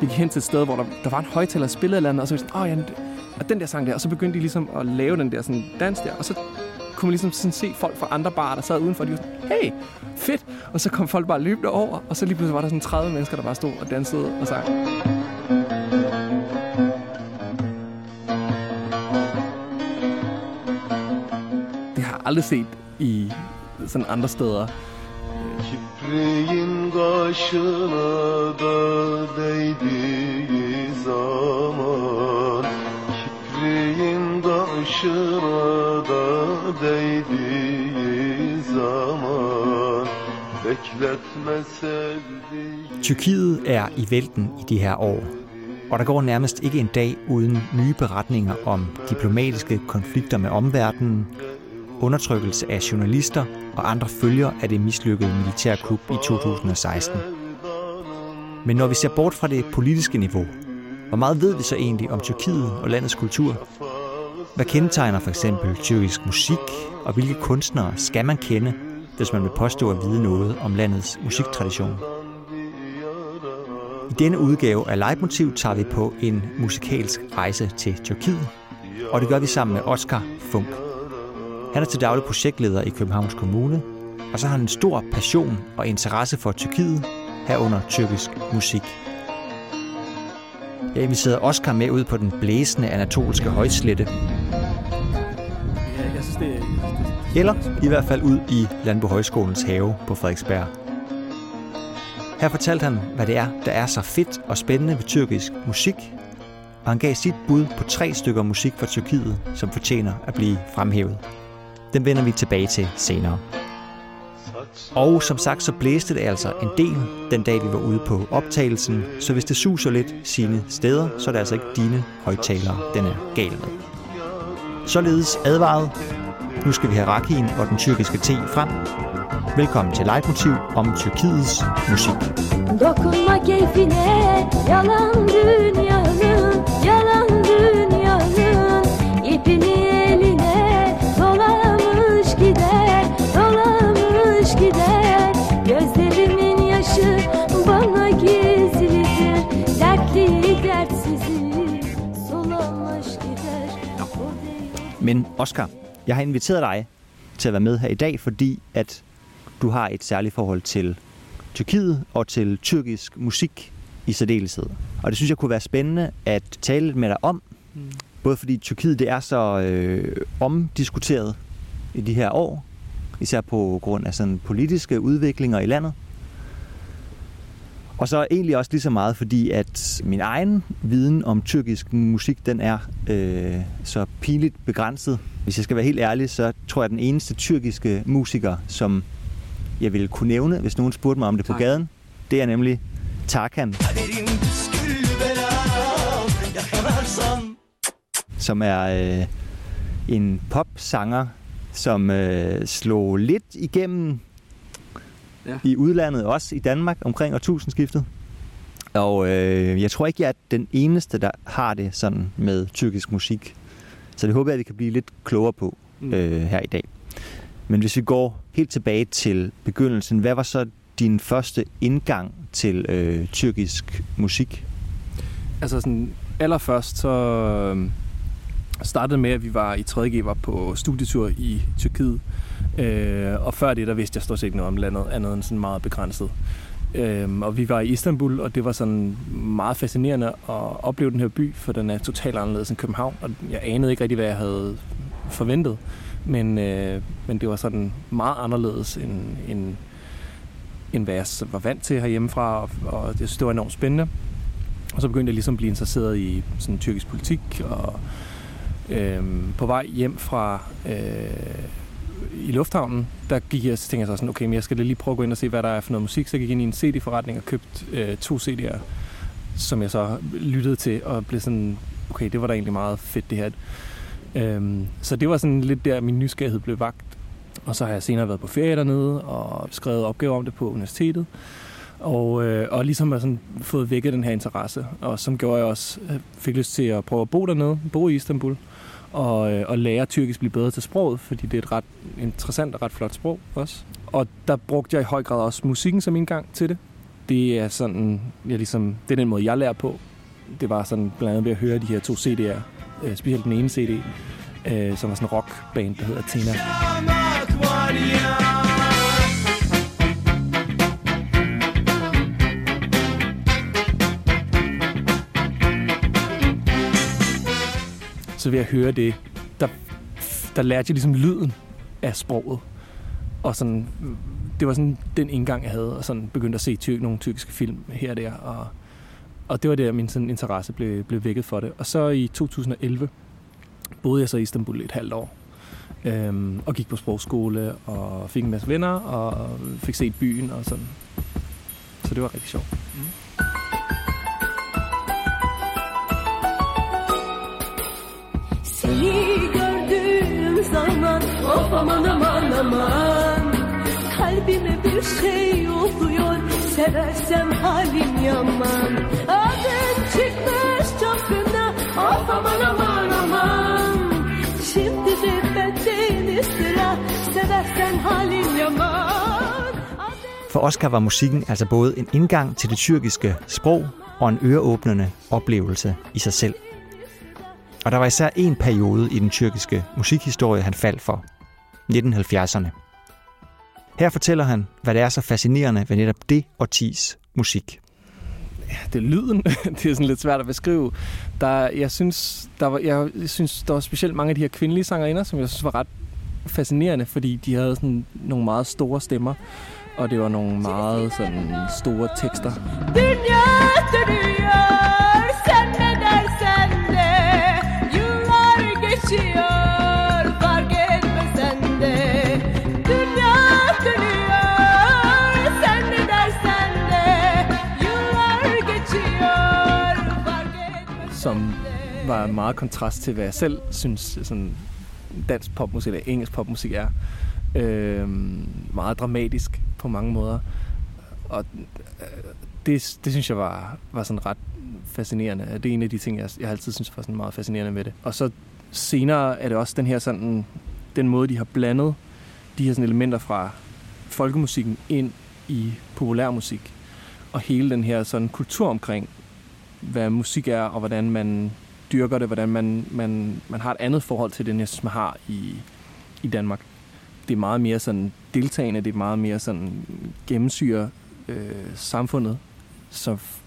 Vi gik hen til et sted, hvor der, der var en højtaler, der spillede eller andet, og så var vi sådan, åh ja, og den der sang der, og så begyndte de ligesom at lave den der sådan dans der, og så kunne man ligesom sådan se folk fra andre barer, der sad udenfor, og de var sådan, hey, fedt, og så kom folk bare løbende over, og så lige pludselig var der sådan 30 mennesker, der bare stod og dansede og sang. Det har jeg aldrig set i sådan andre steder. Kipreğin kaşına da değdiği zaman Kipreğin kaşına da değdiği zaman Bekletme sevdiğim Tyrkiet er i vælten i de her år, og der går nærmest ikke en dag uden nye beretninger om diplomatiske konflikter med omverdenen, undertrykkelse af journalister og andre følger af det mislykkede militærkup i 2016. Men når vi ser bort fra det politiske niveau, hvor meget ved vi så egentlig om Tyrkiet og landets kultur? Hvad kendetegner for eksempel tyrkisk musik, og hvilke kunstnere skal man kende, hvis man vil påstå at vide noget om landets musiktradition? I denne udgave af Leitmotiv tager vi på en musikalsk rejse til Tyrkiet, og det gør vi sammen med Oscar Funk. Han er til daglig projektleder i Københavns Kommune, og så har han en stor passion og interesse for Tyrkiet, herunder tyrkisk musik. Jeg inviterede Oscar med ud på den blæsende anatolske højslette, er... eller i hvert fald ud i Landbo Højskolens have på Frederiksberg. Her fortalte han, hvad det er, der er så fedt og spændende ved tyrkisk musik, og han gav sit bud på tre stykker musik fra Tyrkiet, som fortjener at blive fremhævet. Dem vender vi tilbage til senere. Og som sagt, så blæste det altså en del den dag, vi var ude på optagelsen, så hvis det suser lidt sine steder, så er det altså ikke dine højtalere, den er gal med. Således advaret. Nu skal vi have rakien og den tyrkiske te frem. Velkommen til Leitmotiv om Tyrkiets musik. Dokunma keyfine yalan Men Oscar, jeg har inviteret dig til at være med her i dag, fordi at du har et særligt forhold til Tyrkiet og til tyrkisk musik i særdeleshed. Og det synes jeg kunne være spændende at tale med dig om. Både fordi Tyrkiet det er så øh, omdiskuteret i de her år, især på grund af sådan politiske udviklinger i landet. Og så egentlig også lige så meget, fordi at min egen viden om tyrkisk musik, den er øh, så pinligt begrænset. Hvis jeg skal være helt ærlig, så tror jeg, at den eneste tyrkiske musiker, som jeg ville kunne nævne, hvis nogen spurgte mig om det på Tak. gaden, det er nemlig Tarkan, som er øh, en popsanger, som øh, slog lidt igennem Ja. i udlandet, også i Danmark omkring årtusindskiftet. Og øh, jeg tror ikke, jeg er den eneste, der har det sådan med tyrkisk musik. Så det håber jeg, at vi kan blive lidt klogere på Mm. øh, her i dag. Men hvis vi går helt tilbage til begyndelsen, hvad var så din første indgang til øh, tyrkisk musik? Altså sådan, allerførst så øh, startede med, at vi var i 3.G, var på studietur i Tyrkiet. Øh, og før det, der vidste jeg stort set ikke noget om landet, andet end sådan meget begrænset. Øh, og vi var i Istanbul, og det var sådan meget fascinerende at opleve den her by, for den er totalt anderledes end København, og jeg anede ikke rigtig, hvad jeg havde forventet. Men, øh, men det var sådan meget anderledes end, end, end hvad jeg var vant til herhjemmefra, og, og jeg synes, det var enormt spændende. Og så begyndte jeg ligesom at blive interesseret i sådan tyrkisk politik, og øh, på vej hjem fra øh, i lufthavnen, der gik jeg, så tænkte jeg så sådan, okay, men jeg skal lige prøve at gå ind og se, hvad der er for noget musik. Så jeg gik ind i en CD-forretning og købte øh, to CD'er, som jeg så lyttede til, og blev sådan, okay, det var da egentlig meget fedt det her. Øhm, så det var sådan lidt der, min nysgerrighed blev vagt. Og så har jeg senere været på ferie dernede og skrevet opgaver om det på universitetet. Og, øh, og ligesom har sådan fået vækket den her interesse. Og som gjorde jeg også, øh, fik lyst til at prøve at bo dernede, bo i Istanbul. Øh, og øh, og lære tyrkisk blive bedre til sproget, fordi det er et ret interessant og ret flot sprog også. og der brugte jeg i høj grad også musikken som indgang til det. Det er sådan, jeg ligesom, det er den måde, jeg lærer på. Det var sådan blandt andet ved at høre de her to CD'er, øh, specielt den ene CD, øh, som var sådan en rockband, der hedder Athena. Så ved at høre det, der, der lærte jeg ligesom lyden af sproget. Og sådan, det var sådan den indgang, jeg havde, og sådan begyndte at se ty- nogle tyrkiske film her og der. Og, og det var der, min sådan, interesse blev, blev vækket for det. Og så i 2011 boede jeg så i Istanbul et halvt år. Øhm, og gik på sprogskole, og fik en masse venner, og fik set byen og sådan. Så det var rigtig sjovt. Mm. Aman aman aman. Kalbime bir şey oluyor seversem halim yaman. Adın çıkmış çapkına of aman aman aman. Şimdi de bendeydi sıra seversen halim yaman. For Oscar var musikken altså både en indgang til det tyrkiske sprog og en øreåbnende oplevelse i sig selv. Og der var især en periode i den tyrkiske musikhistorie, han faldt for. 1970'erne. Her fortæller han, hvad det er så fascinerende ved netop det årtis musik. det er lyden. det er sådan lidt svært at beskrive. Der, jeg, synes, der var, jeg synes, der var specielt mange af de her kvindelige sangerinder, som jeg synes var ret fascinerende, fordi de havde sådan nogle meget store stemmer, og det var nogle meget sådan store tekster. Dünya dönüyor som var meget kontrast til, hvad jeg selv synes sådan dansk popmusik eller engelsk popmusik er. Øh, meget dramatisk på mange måder. Og øh, det, det synes jeg var, var sådan ret fascinerende. Det er en af de ting, jeg, jeg altid synes var sådan meget fascinerende ved det. Og så senere er det også den her sådan, den måde, de har blandet de her sådan elementer fra folkemusikken ind i populærmusik. Og hele den her sådan kultur omkring, hvad musik er, og hvordan man dyrker det, hvordan man, man, man har et andet forhold til det, end jeg synes, man har i, i Danmark. Det er meget mere sådan deltagende, det er meget mere sådan gennemsyre øh, samfundet. Så f-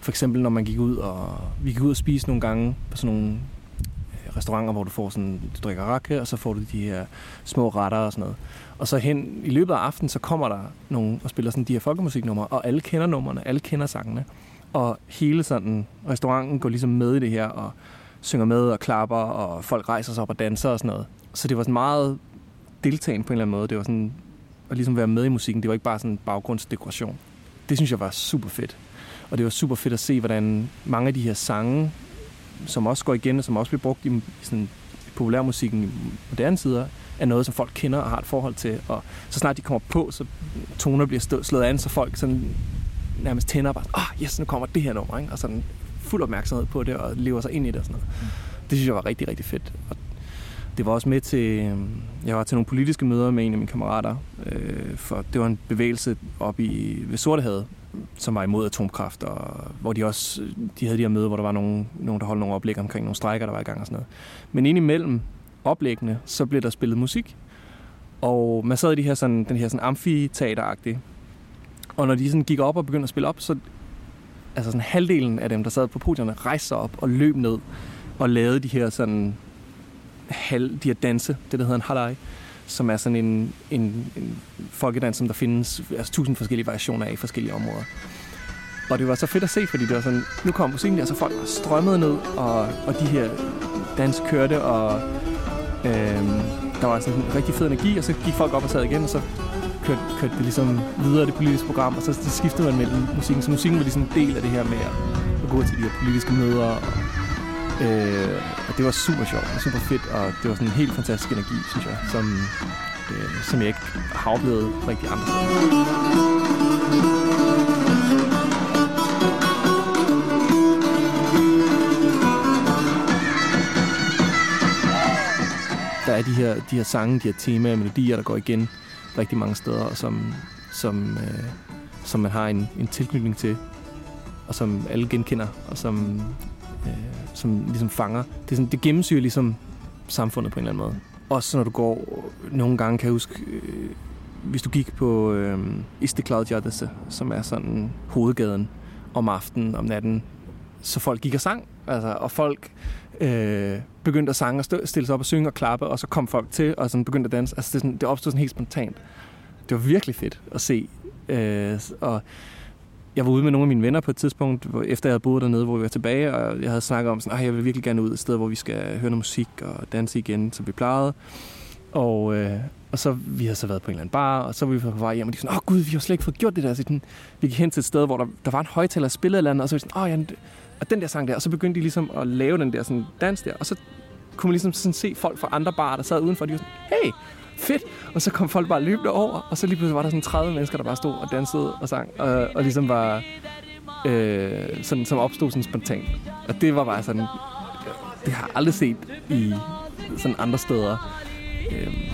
for eksempel, når man gik ud og... Vi gik ud og spise nogle gange på sådan nogle øh, restauranter, hvor du får sådan, du drikker rakke, og så får du de her små retter og sådan noget. Og så hen i løbet af aftenen, så kommer der nogen og spiller sådan de her folkemusiknumre, og alle kender numrene, alle kender sangene. Og hele sådan restauranten går ligesom med i det her, og synger med og klapper, og folk rejser sig op og danser og sådan noget. Så det var sådan meget deltagende på en eller anden måde. Det var sådan at ligesom være med i musikken. Det var ikke bare sådan baggrundsdekoration. Det synes jeg var super fedt. Og det var super fedt at se, hvordan mange af de her sange, som også går igen, og som også bliver brugt i i sådan populærmusikken i moderne tider, er noget, som folk kender og har et forhold til. Og så snart de kommer på, så toner bliver slået an, så folk sådan nærmest tænder bare, åh, oh, yes, nu kommer det her nummer, ikke? og sådan fuld opmærksomhed på det, og lever sig ind i det og sådan noget. Det synes jeg var rigtig, rigtig fedt. Og det var også med til, øh, jeg var til nogle politiske møder med en af mine kammerater, øh, for det var en bevægelse op i, ved Sortehavet, som var imod atomkraft, og hvor de også, de havde de her møder, hvor der var nogen, nogen der holdt nogle oplæg omkring nogle strækker, der var i gang og sådan noget. Men indimellem oplæggene, så blev der spillet musik, og man sad i de her sådan, den her sådan amfiteateragtige, og når de sådan gik op og begyndte at spille op, så altså sådan halvdelen af dem, der sad på podierne, rejste sig op og løb ned og lavede de her sådan halv, de her danse, det der hedder en halai, som er sådan en, en, en folkedans, som der findes altså, tusind forskellige variationer af i forskellige områder. Og det var så fedt at se, fordi det var sådan, nu kom musikken der, så folk var strømmet ned, og, og de her dans kørte, og øhm, der var sådan en rigtig fed energi, og så gik folk op og sad igen, og så kørte, kørte det ligesom videre det politiske program, og så skiftede man mellem musikken. Så musikken var ligesom en del af det her med at, at gå til de her politiske møder. Og, øh, og det var super sjovt og super fedt, og det var sådan en helt fantastisk energi, synes jeg, som, øh, som jeg ikke har oplevet rigtig andre steder. Der er de her, de her sange, de her temaer og melodier, der går igen rigtig mange steder, og som, som, øh, som man har en, en tilknytning til, og som alle genkender, og som, øh, som ligesom fanger. Det, er sådan, det gennemsyrer ligesom samfundet på en eller anden måde. Også når du går, nogle gange kan jeg huske, øh, hvis du gik på øh, Istiklad som er sådan hovedgaden om aftenen, om natten, så folk gik og sang, altså, og folk øh, begyndte at sange og stå, stille sig op og synge og klappe, og så kom folk til og sådan begyndte at danse. Altså, det, sådan, det opstod sådan helt spontant. Det var virkelig fedt at se. Øh, og jeg var ude med nogle af mine venner på et tidspunkt, hvor, efter jeg havde boet dernede, hvor vi var tilbage, og jeg havde snakket om, sådan, at jeg vil virkelig gerne ud et sted, hvor vi skal høre noget musik og danse igen, som vi plejede. Og, øh, og så vi havde så været på en eller anden bar, og så var vi på vej hjem, og de sådan, åh gud, vi har slet ikke fået gjort det der. Så sådan, vi gik hen til et sted, hvor der, der var en højtaler, spillet spillede eller andet, og så var vi sådan, åh ja, og den der sang der, og så begyndte de ligesom at lave den der sådan dans der, og så kunne man ligesom sådan se folk fra andre barer, der sad udenfor, og de var sådan, hey, fedt! Og så kom folk bare løbende over, og så lige pludselig var der sådan 30 mennesker, der bare stod og dansede og sang, og, og ligesom var, øh, sådan, som opstod sådan spontant. Og det var bare sådan, det har jeg aldrig set i sådan andre steder øh,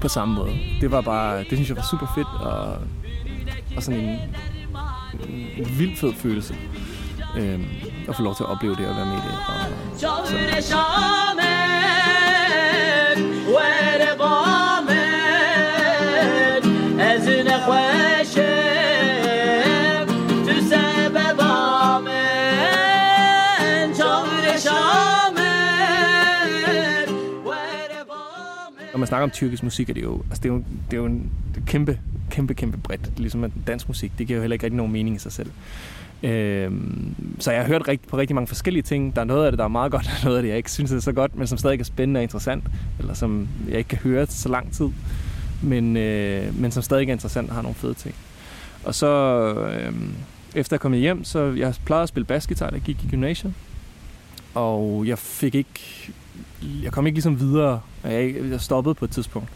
på samme måde. Det var bare, det synes jeg var super fedt, og, og sådan en, en vild fed følelse øh, at få lov til at opleve det og være med i det. Og, så. Når man snakker om tyrkisk musik, er det jo, altså det er jo, det er jo en det er kæmpe, kæmpe, kæmpe bredt. Ligesom at dansk musik, det giver jo heller ikke rigtig nogen mening i sig selv. Øh, så jeg har hørt rigt, på rigtig mange forskellige ting. Der er noget af det, der er meget godt, og noget af det, jeg ikke synes er så godt, men som stadig er spændende og interessant, eller som jeg ikke kan høre så lang tid, men, øh, men som stadig er interessant og har nogle fede ting. Og så, øh, efter jeg kom hjem, så jeg plejede at spille basgitar, da jeg gik i gymnasiet, og jeg fik ikke, jeg kom ikke ligesom videre, og jeg, jeg stoppede på et tidspunkt.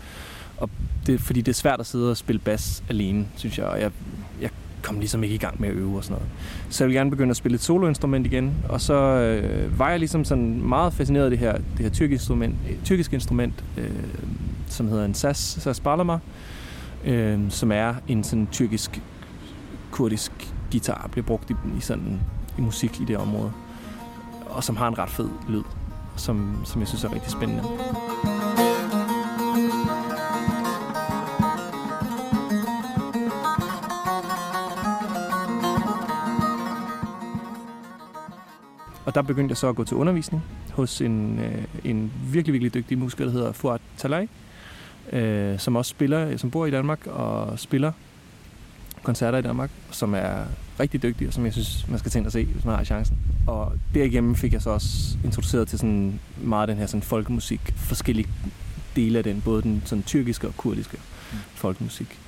Og det, fordi det er svært at sidde og spille bas alene, synes jeg, og jeg, jeg kom ligesom ikke i gang med at øve og sådan noget. Så jeg ville gerne begynde at spille et soloinstrument igen, og så øh, var jeg ligesom sådan meget fascineret af det her, det her tyrkiske instrument, øh, tyrkisk instrument øh, som hedder en sas, sas balama, øh, som er en sådan tyrkisk kurdisk guitar, bliver brugt i, i sådan i musik i det område, og som har en ret fed lyd, som, som jeg synes er rigtig spændende. Der begyndte jeg så at gå til undervisning hos en, øh, en virkelig, virkelig dygtig musiker, der hedder Fuad Talay, øh, som også spiller, som bor i Danmark og spiller koncerter i Danmark, som er rigtig dygtig, og som jeg synes, man skal tænke at se, hvis man har chancen. Og derigennem fik jeg så også introduceret til sådan meget den her sådan folkemusik, forskellige dele af den, både den sådan tyrkiske og kurdiske mm. folkemusik.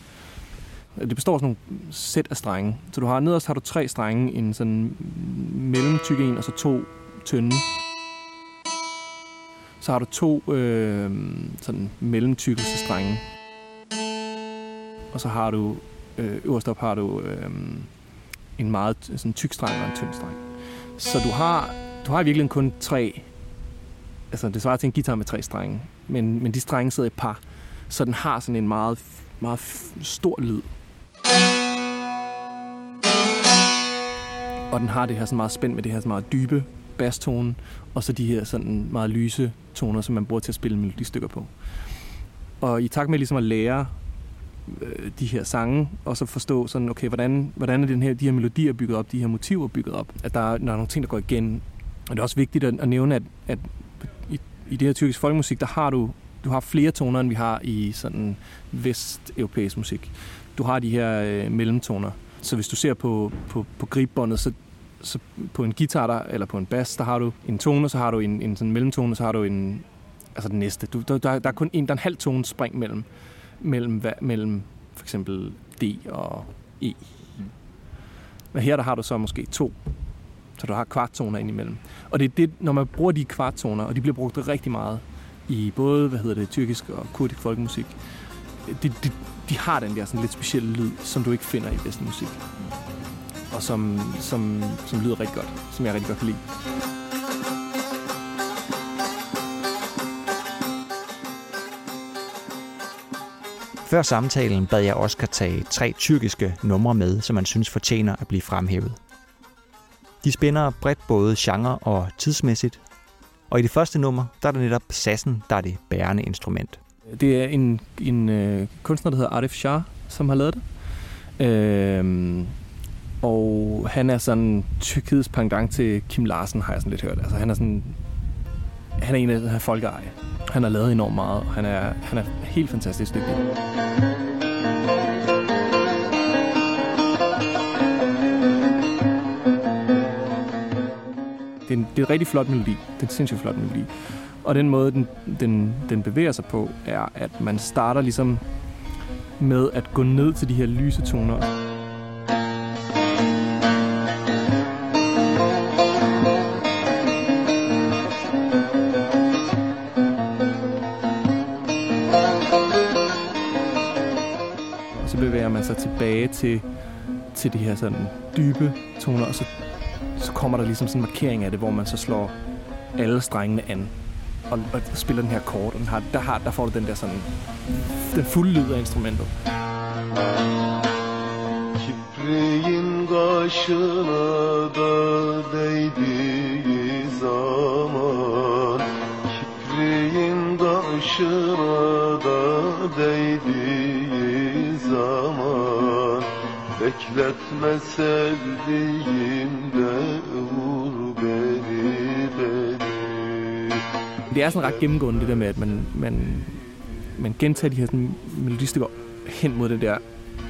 Det består af sådan nogle sæt af strenge. Så du har nederst har du tre strenge, en sådan mellemtyk en, og så to tynde. Så har du to øh, sådan mellemtykkelse strenge. Og så har du øh, øverst op har du øh, en meget sådan tyk streng og en tynd streng. Så du har, du har virkelig kun tre, altså det svarer til en guitar med tre strenge, men, men de strenge sidder i par, så den har sådan en meget, meget stor lyd. Og den har det her sådan meget spændt med det her sådan meget dybe basstone, og så de her sådan meget lyse toner, som man bruger til at spille melodistykker på. Og i takt med ligesom at lære øh, de her sange, og så forstå sådan, okay, hvordan, hvordan er den her, de her melodier bygget op, de her motiver bygget op, at der, er- der er nogle ting, der går igen. Og det er også vigtigt at, at nævne, at, at i, i det her tyrkisk folkemusik, der har du, du har flere toner, end vi har i sådan vesteuropæisk musik. Du har de her øh, mellemtoner. Så hvis du ser på, på, på gribbåndet, så, så på en guitar der, eller på en bas, der har du en tone, så har du en, en sådan mellemtone, så har du en, altså den næste. Du, der, der, er kun en, der er en halv tone spring mellem mellem, mellem for eksempel D og E. Men her der har du så måske to. Så du har kvarttoner indimellem. Og det er det, når man bruger de kvarttoner, og de bliver brugt rigtig meget i både, hvad hedder det, tyrkisk og kurdisk folkemusik, de, de, de har den der sådan lidt specielle lyd, som du ikke finder i vestlig musik. Og som, som, som lyder rigtig godt, som jeg rigtig godt kan lide. Før samtalen bad jeg Oscar tage tre tyrkiske numre med, som man synes fortjener at blive fremhævet. De spænder bredt både genre og tidsmæssigt, og i det første nummer, der er det netop sassen, der er det bærende instrument. Det er en, en øh, kunstner, der hedder Arif Shah, som har lavet det. Øhm, og han er sådan Tyrkiets pendant til Kim Larsen, har jeg sådan lidt hørt. Altså han er sådan... Han er en af de her folkeeje. Han har lavet enormt meget, og han er, han er helt fantastisk dygtig. Det er, en, det er en rigtig flot melodi. Det er en sindssygt flot melodi. Og den måde, den, den, den bevæger sig på, er, at man starter ligesom med at gå ned til de her lyse toner. Og så bevæger man sig tilbage til, til de her sådan dybe toner, og så, så kommer der ligesom sådan en markering af det, hvor man så slår alle strengene an og, og spiller den her kort, og den har, der, har, der får du den der sådan, den fulde lyd af instrumentet. Kipriğin kaşına da değdiği zaman Kipriğin kaşına da değdiği zaman Bekletme sevdiğim Det er sådan ret gennemgående, det der med, at man, man, man gentager de her sådan, melodistykker hen mod det der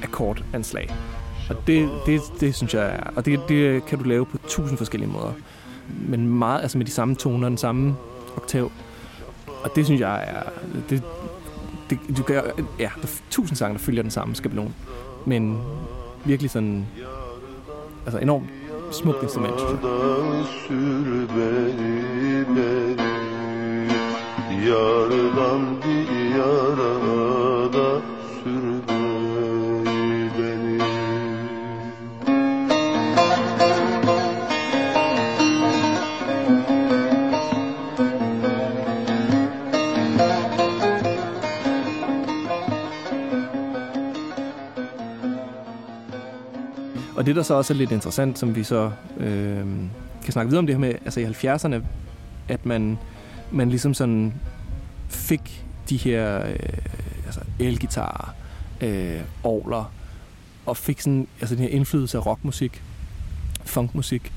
akkordanslag. Og det, det, det synes jeg er... Og det, det kan du lave på tusind forskellige måder. Men meget, altså med de samme toner, den samme oktav. Og det synes jeg er... Det, det, du kan, ja, der er tusind sange, der følger den samme skabelon. Men virkelig sådan... Altså enormt smukt instrument, synes jeg. Yardan sür beni beni diyara da sür beni. Og det, der så også er lidt interessant, som vi så øh, kan snakke videre om det her med, altså i 70'erne, at man, man ligesom sådan fik de her øh, altså elgitarer, øh, orler, og fik sådan, altså den her indflydelse af rockmusik, funkmusik,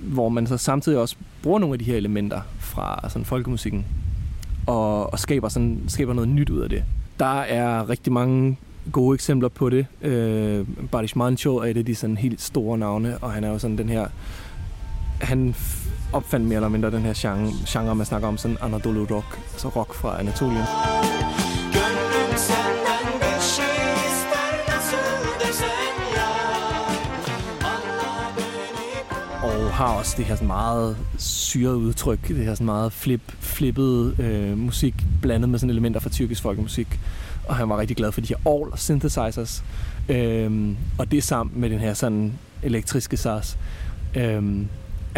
hvor man så samtidig også bruger nogle af de her elementer fra altså, sådan folkemusikken, og, og skaber, sådan, skaber noget nyt ud af det. Der er rigtig mange gode eksempler på det. Øh, Barish Mancho er et af de sådan helt store navne, og han er jo sådan den her... Han opfandt mere eller mindre den her genre, genre man snakker om, sådan Anadolu rock, altså rock fra Anatolien. Og har også det her sådan meget syrede udtryk, det her sådan meget flip, flippet øh, musik, blandet med sådan elementer fra tyrkisk folkemusik. Og han var rigtig glad for de her all synthesizers. Øhm, og det sammen med den her sådan elektriske sars, øhm,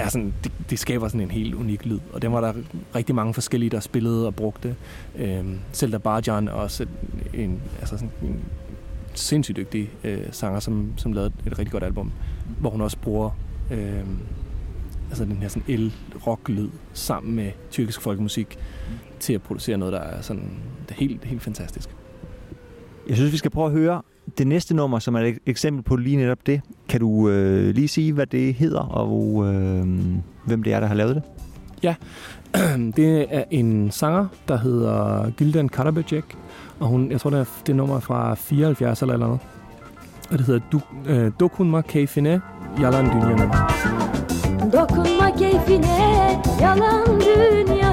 er sådan, det, det skaber sådan en helt unik lyd. Og dem var der rigtig mange forskellige, der spillede og brugte. Øhm, der Barjan er også en, altså sådan en sindssygt dygtig øh, sanger, som, som lavede et rigtig godt album, hvor hun også bruger øh, altså den her sådan el-rock-lyd sammen med tyrkisk folkemusik til at producere noget, der er sådan det er helt, helt fantastisk. Jeg synes, vi skal prøve at høre det næste nummer, som er et eksempel på lige netop det. Kan du øh, lige sige, hvad det hedder, og øh, hvem det er, der har lavet det? Det er en sanger, der hedder Gildan Karabajek, og hun, jeg tror, det er det nummer er fra 74 eller noget. Og det hedder du, øh, Dokunma Keyfine Yalan Dünyanın. Dokunma keyfine yalan dünyanın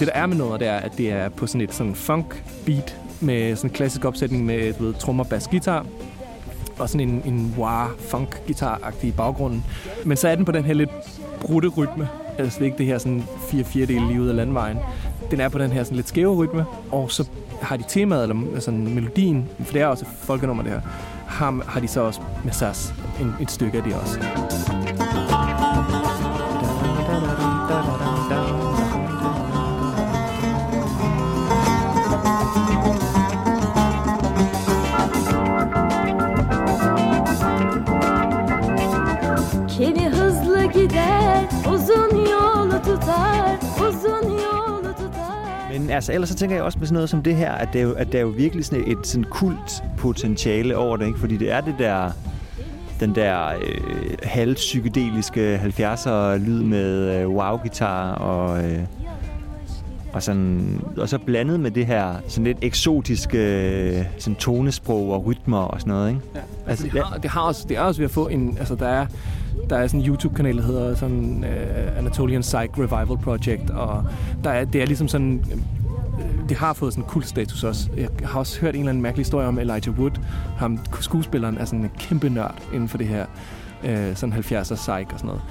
det, der er med noget, det er, at det er på sådan et sådan funk beat med sådan en klassisk opsætning med du ved, trommer, bass, guitar og sådan en, en wah funk guitar i baggrunden. Men så er den på den her lidt brudte rytme. Altså det er ikke det her sådan fire fjerdedele lige ud af landvejen. Den er på den her sådan lidt skæve rytme, og så har de temaet, eller altså melodien, for det er også folkenummer det her, har, har de så også med SAS en, et stykke af det også. Men altså, ellers så tænker jeg også med sådan noget som det her, at det er jo, at der er jo virkelig sådan et sådan kult potentiale over det, ikke? Fordi det er det der, den der øh, halvpsykedeliske 70'er lyd med øh, wow-gitar og, øh, og, sådan, og så blandet med det her sådan lidt eksotiske øh, sådan tonesprog og rytmer og sådan noget, ikke? Ja. Altså, Altså, det, har, det, har også, det er også ved at få en... Altså, der er, der er sådan en YouTube-kanal, der hedder sådan, uh, Anatolian Psych Revival Project, og der er, det er ligesom sådan... Det har fået sådan en kultstatus også. Jeg har også hørt en eller anden mærkelig historie om Elijah Wood. Ham, skuespilleren er sådan en kæmpe nørd inden for det her øh, sådan 70'er psych og sådan noget.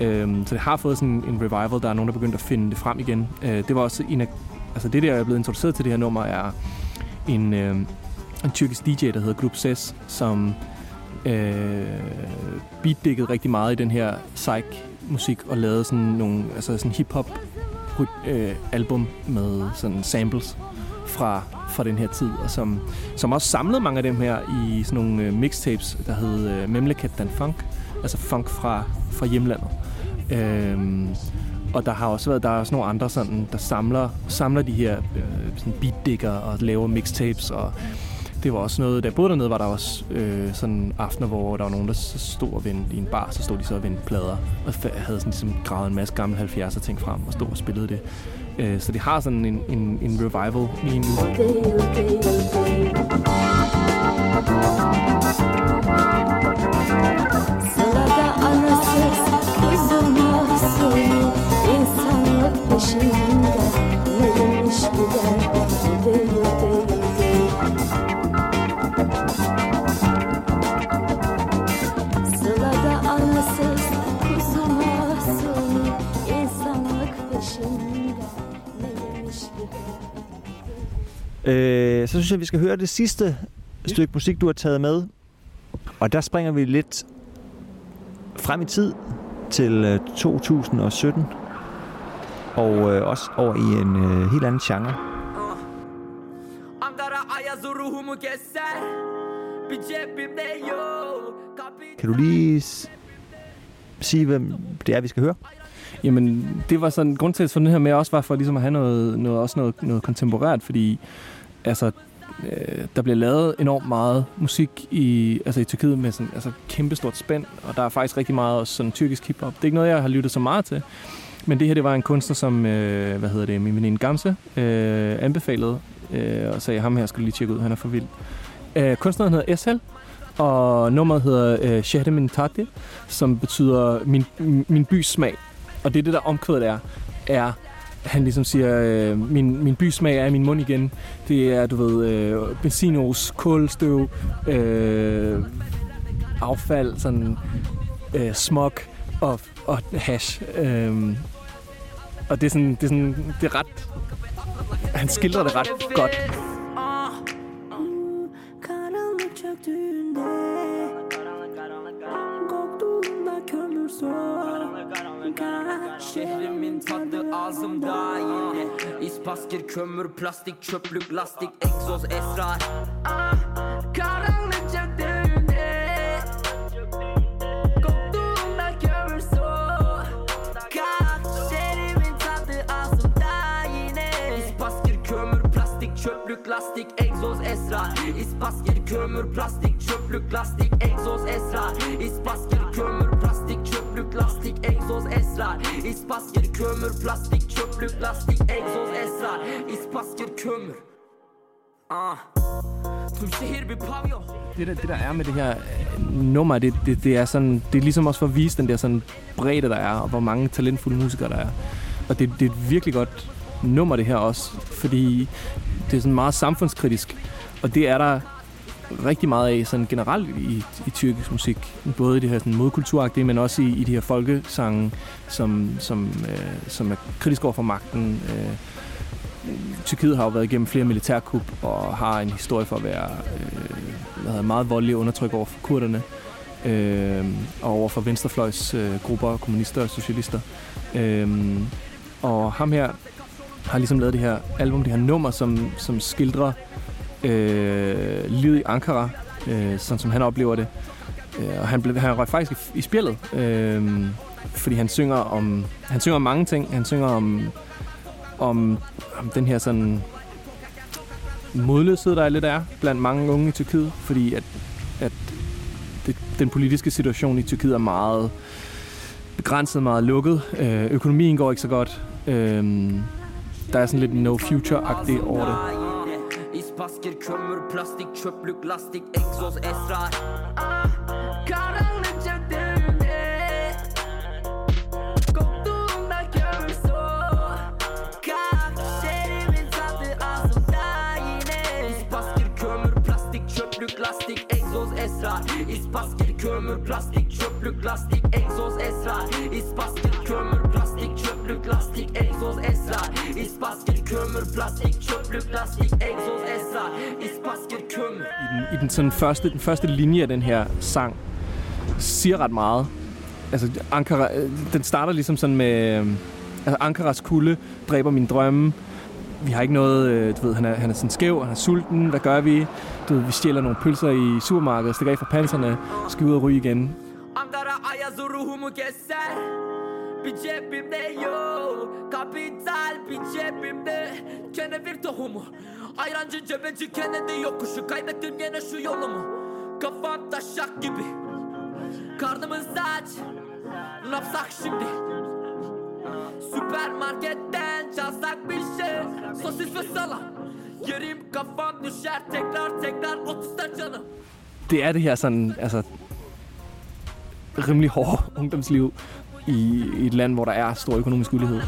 Øhm, så det har fået sådan en revival. Der er nogen, der er begyndt at finde det frem igen. Øh, det var også en af... Altså det, der jeg er blevet introduceret til det her nummer, er en, øh, en tyrkisk DJ, der hedder Group Ses, som øh, beatdækkede rigtig meget i den her psych-musik og lavede sådan nogle altså sådan hip-hop øh, album med sådan samples fra, fra den her tid, og som, som også samlede mange af dem her i sådan nogle øh, mixtapes, der hed øh, Memleket Dan Funk, altså funk fra, fra hjemlandet. Øhm, og der har også været der er også nogle andre sådan, der samler, samler de her øh, sådan beatdigger og laver mixtapes og det var også noget, da jeg boede dernede, var der også øh, sådan aftener, hvor der var nogen, der så stod og vendte i en bar, så stod de så og vendte plader, og havde sådan ligesom gravet en masse gamle 70'er ting frem, og stod og spillede det. Øh, så det har sådan en, en, en revival lige nu. Değil, değil, peşinde Øh, så synes jeg, vi skal høre det sidste stykke musik, du har taget med. Og der springer vi lidt frem i tid til øh, 2017. Og øh, også over i en øh, helt anden genre. Kapı Kan du lige sige, hvem det er, vi skal høre? Jamen, det var sådan, grund til at få den her med også var for ligesom at have noget, noget, også noget, noget kontemporært, fordi altså, øh, der bliver lavet enormt meget musik i, altså i Tyrkiet med sådan, altså kæmpestort spænd, og der er faktisk rigtig meget også sådan tyrkisk hiphop. Det er ikke noget, jeg har lyttet så meget til, men det her, det var en kunstner, som, øh, hvad hedder det, min veninde Gamse, øh, anbefalede, øh, og sagde, ham her skulle lige tjekke ud, han er for vild. Øh, kunstneren hedder SL, og nummeret hedder øh, Shahremin Tati, som betyder min, min bys smag. Og det er det, der omkvædet er, er han ligesom siger, øh, min, min bysmag er i min mund igen. Det er, du ved, øh, benzinos, kulstøv, øh, affald, sådan øh, smog og, og hash. Øh, og det er sådan, det er sådan, det er ret, han skildrer det ret godt. Şehrimin tadı ağzımda yine. İspaskir, kömür, plastik, çöplük, lastik, egzoz, esrar. Ah, Karanlık çöktüğünde Koktuğunda kömür Şehrimin tadı ağzımda yine. İspaskir, kömür, plastik, çöplük, lastik, egzoz, esrar. İspaskir, kömür, plastik, çöplük, lastik, egzoz, esrar. İspaskir, kömür, ispas geri kömür, plastik, çöplük, lastik, egzoz, esrar İspaskir, kömür. Ah. Tüm şehir bir pavyon. Det der, det der er med det her øh, nummer, det, det, det er sådan, det er ligesom også for at vise den der sådan bredde, der er, og hvor mange talentfulde musikere der er. Og det, det er et virkelig godt nummer, det her også, fordi det er sådan meget samfundskritisk, og det er der rigtig meget af sådan generelt i, i tyrkisk musik. Både i det her sådan modkulturagtige, men også i, i de her folkesange, som, som, øh, som er kritisk over for magten. Øh, Tyrkiet har jo været igennem flere militærkup og har en historie for at være øh, hvad hedder, meget voldelig undertryk over for kurderne øh, og over for venstrefløjs øh, grupper, kommunister og socialister. Øh, og ham her har ligesom lavet det her album, det her nummer, som, som skildrer øh, livet i Ankara, øh, sådan som han oplever det. Øh, og han, blev, han røg faktisk i, i spjældet, øh, fordi han synger om han synger om mange ting. Han synger om, om, om den her sådan modløshed, der er lidt er blandt mange unge i Tyrkiet, fordi at, at det, den politiske situation i Tyrkiet er meget begrænset, meget lukket. Øh, økonomien går ikke så godt. Øh, der er sådan lidt no future-agtigt over det. İspaskir, kömür, plastik, çöplük, lastik, egzoz, esrar Ah, Karanlık çöktüğünde Koktuğunda kömür sokak Şehrimin tadı ağzımda yine. İspaskir, kömür, plastik, çöplük, lastik, egzoz, esrar İspaskir, kömür, plastik, çöplük, lastik, egzoz, esrar İspaskir, kömür, çöplük, lastik, egzoz, esrar İspaskir, kömür, plastik, çöplük, lastik, egzoz, esrar İspaskir, kömür I den, i den, sådan første, den første linje af den her sang siger ret meget. Altså, Ankara, øh, den starter ligesom sådan med... øh, Altså, Ankaras kulde dræber mine drømme. Vi har ikke noget... øh, Du ved, han er, han er sådan skæv, han er sulten. Hvad gør vi? Du ved, vi stjæler nogle pølser i supermarkedet, stikker af fra panserne, skal ud og ryge igen. Ankara ayazı ruhumu keser Bir cebimde yok. Kapital bir cebimde. Kenevir tohumu. Ayrancı cebeci Kennedy yokuşu. Kaybettim yine şu yolumu. Kafam taşak gibi. Karnımız aç. Ne yapsak şimdi? Süpermarketten çalsak bir şey. Sosis ve salam. Yerim kafam düşer. Tekrar tekrar 30'da canım. Det er det her sådan, altså, rimelig hårde ungdomsliv i, i et land, hvor der er stor økonomisk ulighed.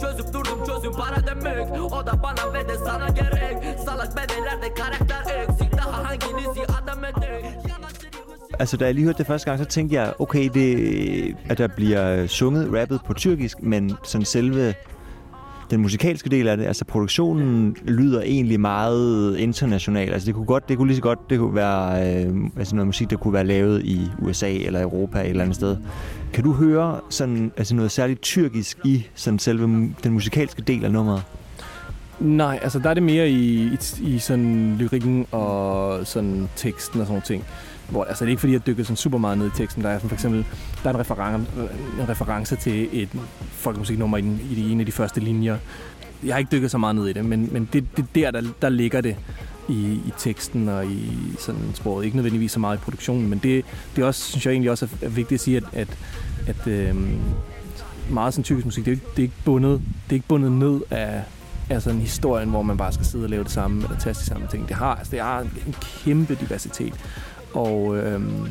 Çözüp durdum çözüm para demek O da bana ve de sana gerek Salak karakter eksik Daha hanginizi adam edek Altså, da jeg lige hørte det første gang, så tænkte jeg, okay, det, at der bliver sunget, rappet på tyrkisk, men sådan selve den musikalske del af det, altså produktionen lyder egentlig meget international. Altså det kunne godt, det kunne lige så godt, det kunne være øh, altså noget musik, der kunne være lavet i USA eller Europa et eller andet sted. Kan du høre sådan, altså noget særligt tyrkisk i sådan selve den musikalske del af nummeret? Nej, altså der er det mere i, i, i sådan lyrikken og sådan teksten og sådan ting. Hvor, altså det er ikke fordi, jeg dykker sådan super meget ned i teksten. Der er sådan for eksempel der er en, reference, en reference til et folkemusiknummer i, den, i en af de første linjer. Jeg har ikke dykket så meget ned i det, men, men det, det der, der, der ligger det i, i teksten og i sådan sproget. Ikke nødvendigvis så meget i produktionen, men det, det er også, synes jeg egentlig også er vigtigt at sige, at, at, at øhm, meget sådan tyrkisk musik, det er, ikke, det er ikke bundet, det er ikke bundet ned af, af sådan historien, hvor man bare skal sidde og lave det samme, eller taste de samme ting. Det har, altså, det har en kæmpe diversitet. Og, øhm,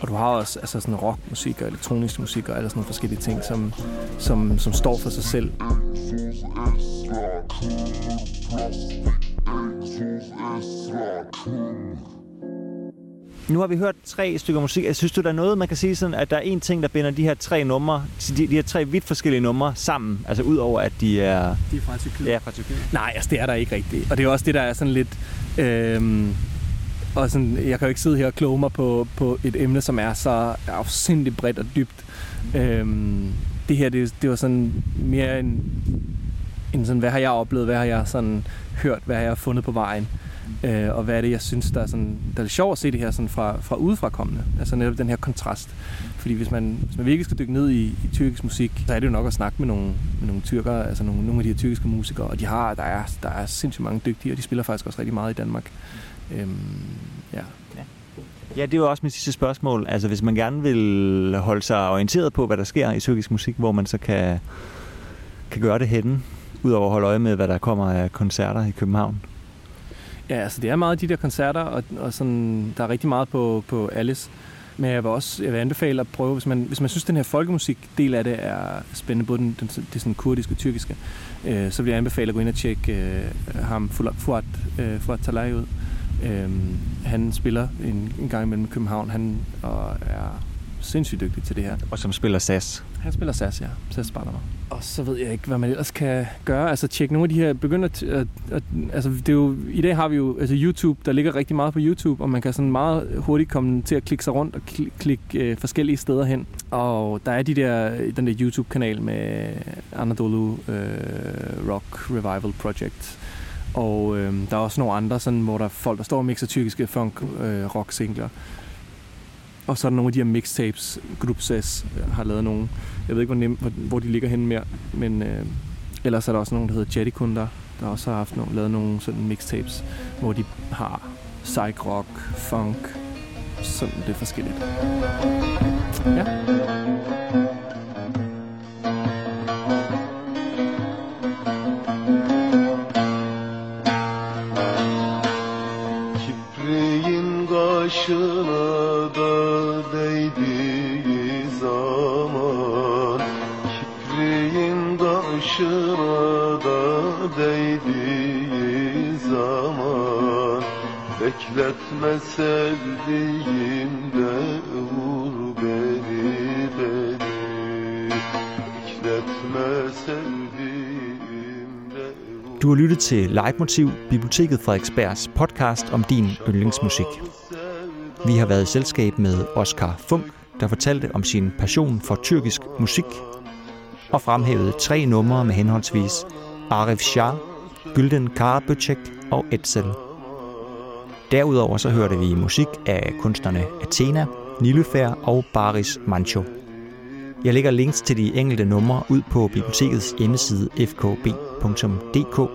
og du har også altså sådan rockmusik og elektronisk musik og alle sådan nogle forskellige ting, som, som, som står for sig selv. Nu har vi hørt tre stykker musik. Jeg synes du, der er noget, man kan sige sådan, at der er en ting, der binder de her tre numre, de, de her tre vidt forskellige numre sammen, altså ud over at de er... De er fra Tyrkiet. Ja, fra Tyrkiet. Nej, altså det er der ikke rigtigt. Og det er også det, der er sådan lidt... Øhm, og sådan, jeg kan jo ikke sidde her og kloge mig på, på et emne, som er så afsindigt bredt og dybt. Øhm, det her, det, det var sådan mere en, en sådan, hvad har jeg oplevet, hvad har jeg sådan hørt, hvad har jeg fundet på vejen. Øh, og hvad er det, jeg synes, der er, sådan, der er lidt sjovt at se det her sådan fra, fra udefrakommende. Altså netop den her kontrast. Fordi hvis man, hvis man virkelig skal dykke ned i, i tyrkisk musik, så er det jo nok at snakke med nogle, med nogle tyrkere, altså nogle, nogle af de her tyrkiske musikere. Og de har, der er, der er sindssygt mange dygtige, og de spiller faktisk også rigtig meget i Danmark. Øhm, ja. Ja, det var også mit sidste spørgsmål. Altså, hvis man gerne vil holde sig orienteret på, hvad der sker i tyrkisk musik, hvor man så kan, kan gøre det henne, udover at holde øje med, hvad der kommer af koncerter i København. Ja, altså det er meget de der koncerter, og, og sådan, der er rigtig meget på, på Alice. Men jeg vil også jeg vil anbefale at prøve, hvis man, hvis man synes, den her folkemusik-del af det er spændende, både den, den, det sådan kurdiske og tyrkiske, øh, så vil jeg anbefale at gå ind og tjekke øh, ham Fuat, øh, Fuat Talay ud. Øh, han spiller en, en gang imellem i København, han og er sindssygt dygtig til det her. Og som spiller SAS. Han spiller SAS, ja. SAS Ballermann. Og så ved jeg ikke, hvad man ellers kan gøre. Altså tjek nogle af de her, begynder at, at, at, altså det er jo, i dag har vi jo altså YouTube, der ligger rigtig meget på YouTube, og man kan sådan meget hurtigt komme til at klikke sig rundt og kl- klikke øh, forskellige steder hen. Og der er de der, den der YouTube-kanal med Anadolu øh, Rock Revival Project. Og øh, der er også nogle andre, sådan, hvor der er folk, der står og mixer tyrkiske funk-rock-singler. Øh, og så er der nogle af de her mixtapes, Grup øh, har lavet nogle. Jeg ved ikke, hvor, nem, hvor, de ligger henne mere, men øh, ellers er der også nogen, der hedder Jettikun, der også har haft nogle, lavet nogle sådan mixtapes, hvor de har psych rock, funk, sådan det er forskelligt. Ja. Bekletme sevdiğimde vur beni beni Bekletme sevdiğimde vur Du har lyttet til Leitmotiv, Biblioteket Frederiksbergs podcast om din yndlingsmusik. Vi har været i selskab med Oscar Funk, der fortalte om sin passion for tyrkisk musik og fremhævede tre numre med henholdsvis Arif Shah, Gülden Karaböcek og Etzel. Derudover så hørte vi musik af kunstnerne Athena, Nilüfer og Baris Mancho. Jeg lægger links til de enkelte numre ud på bibliotekets hjemmeside fkb.dk.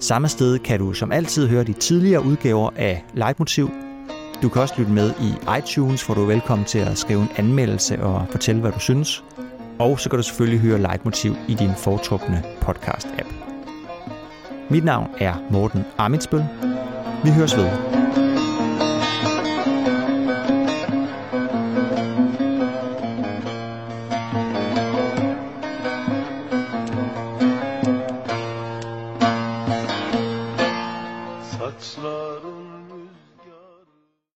Samme sted kan du som altid høre de tidligere udgaver af Leitmotiv. Du kan også lytte med i iTunes, hvor du er velkommen til at skrive en anmeldelse og fortælle, hvad du synes. Og så kan du selvfølgelig høre Leitmotiv i din foretrukne podcast-app. Mit navn er Morten Amitsbøl. Vi høres ved.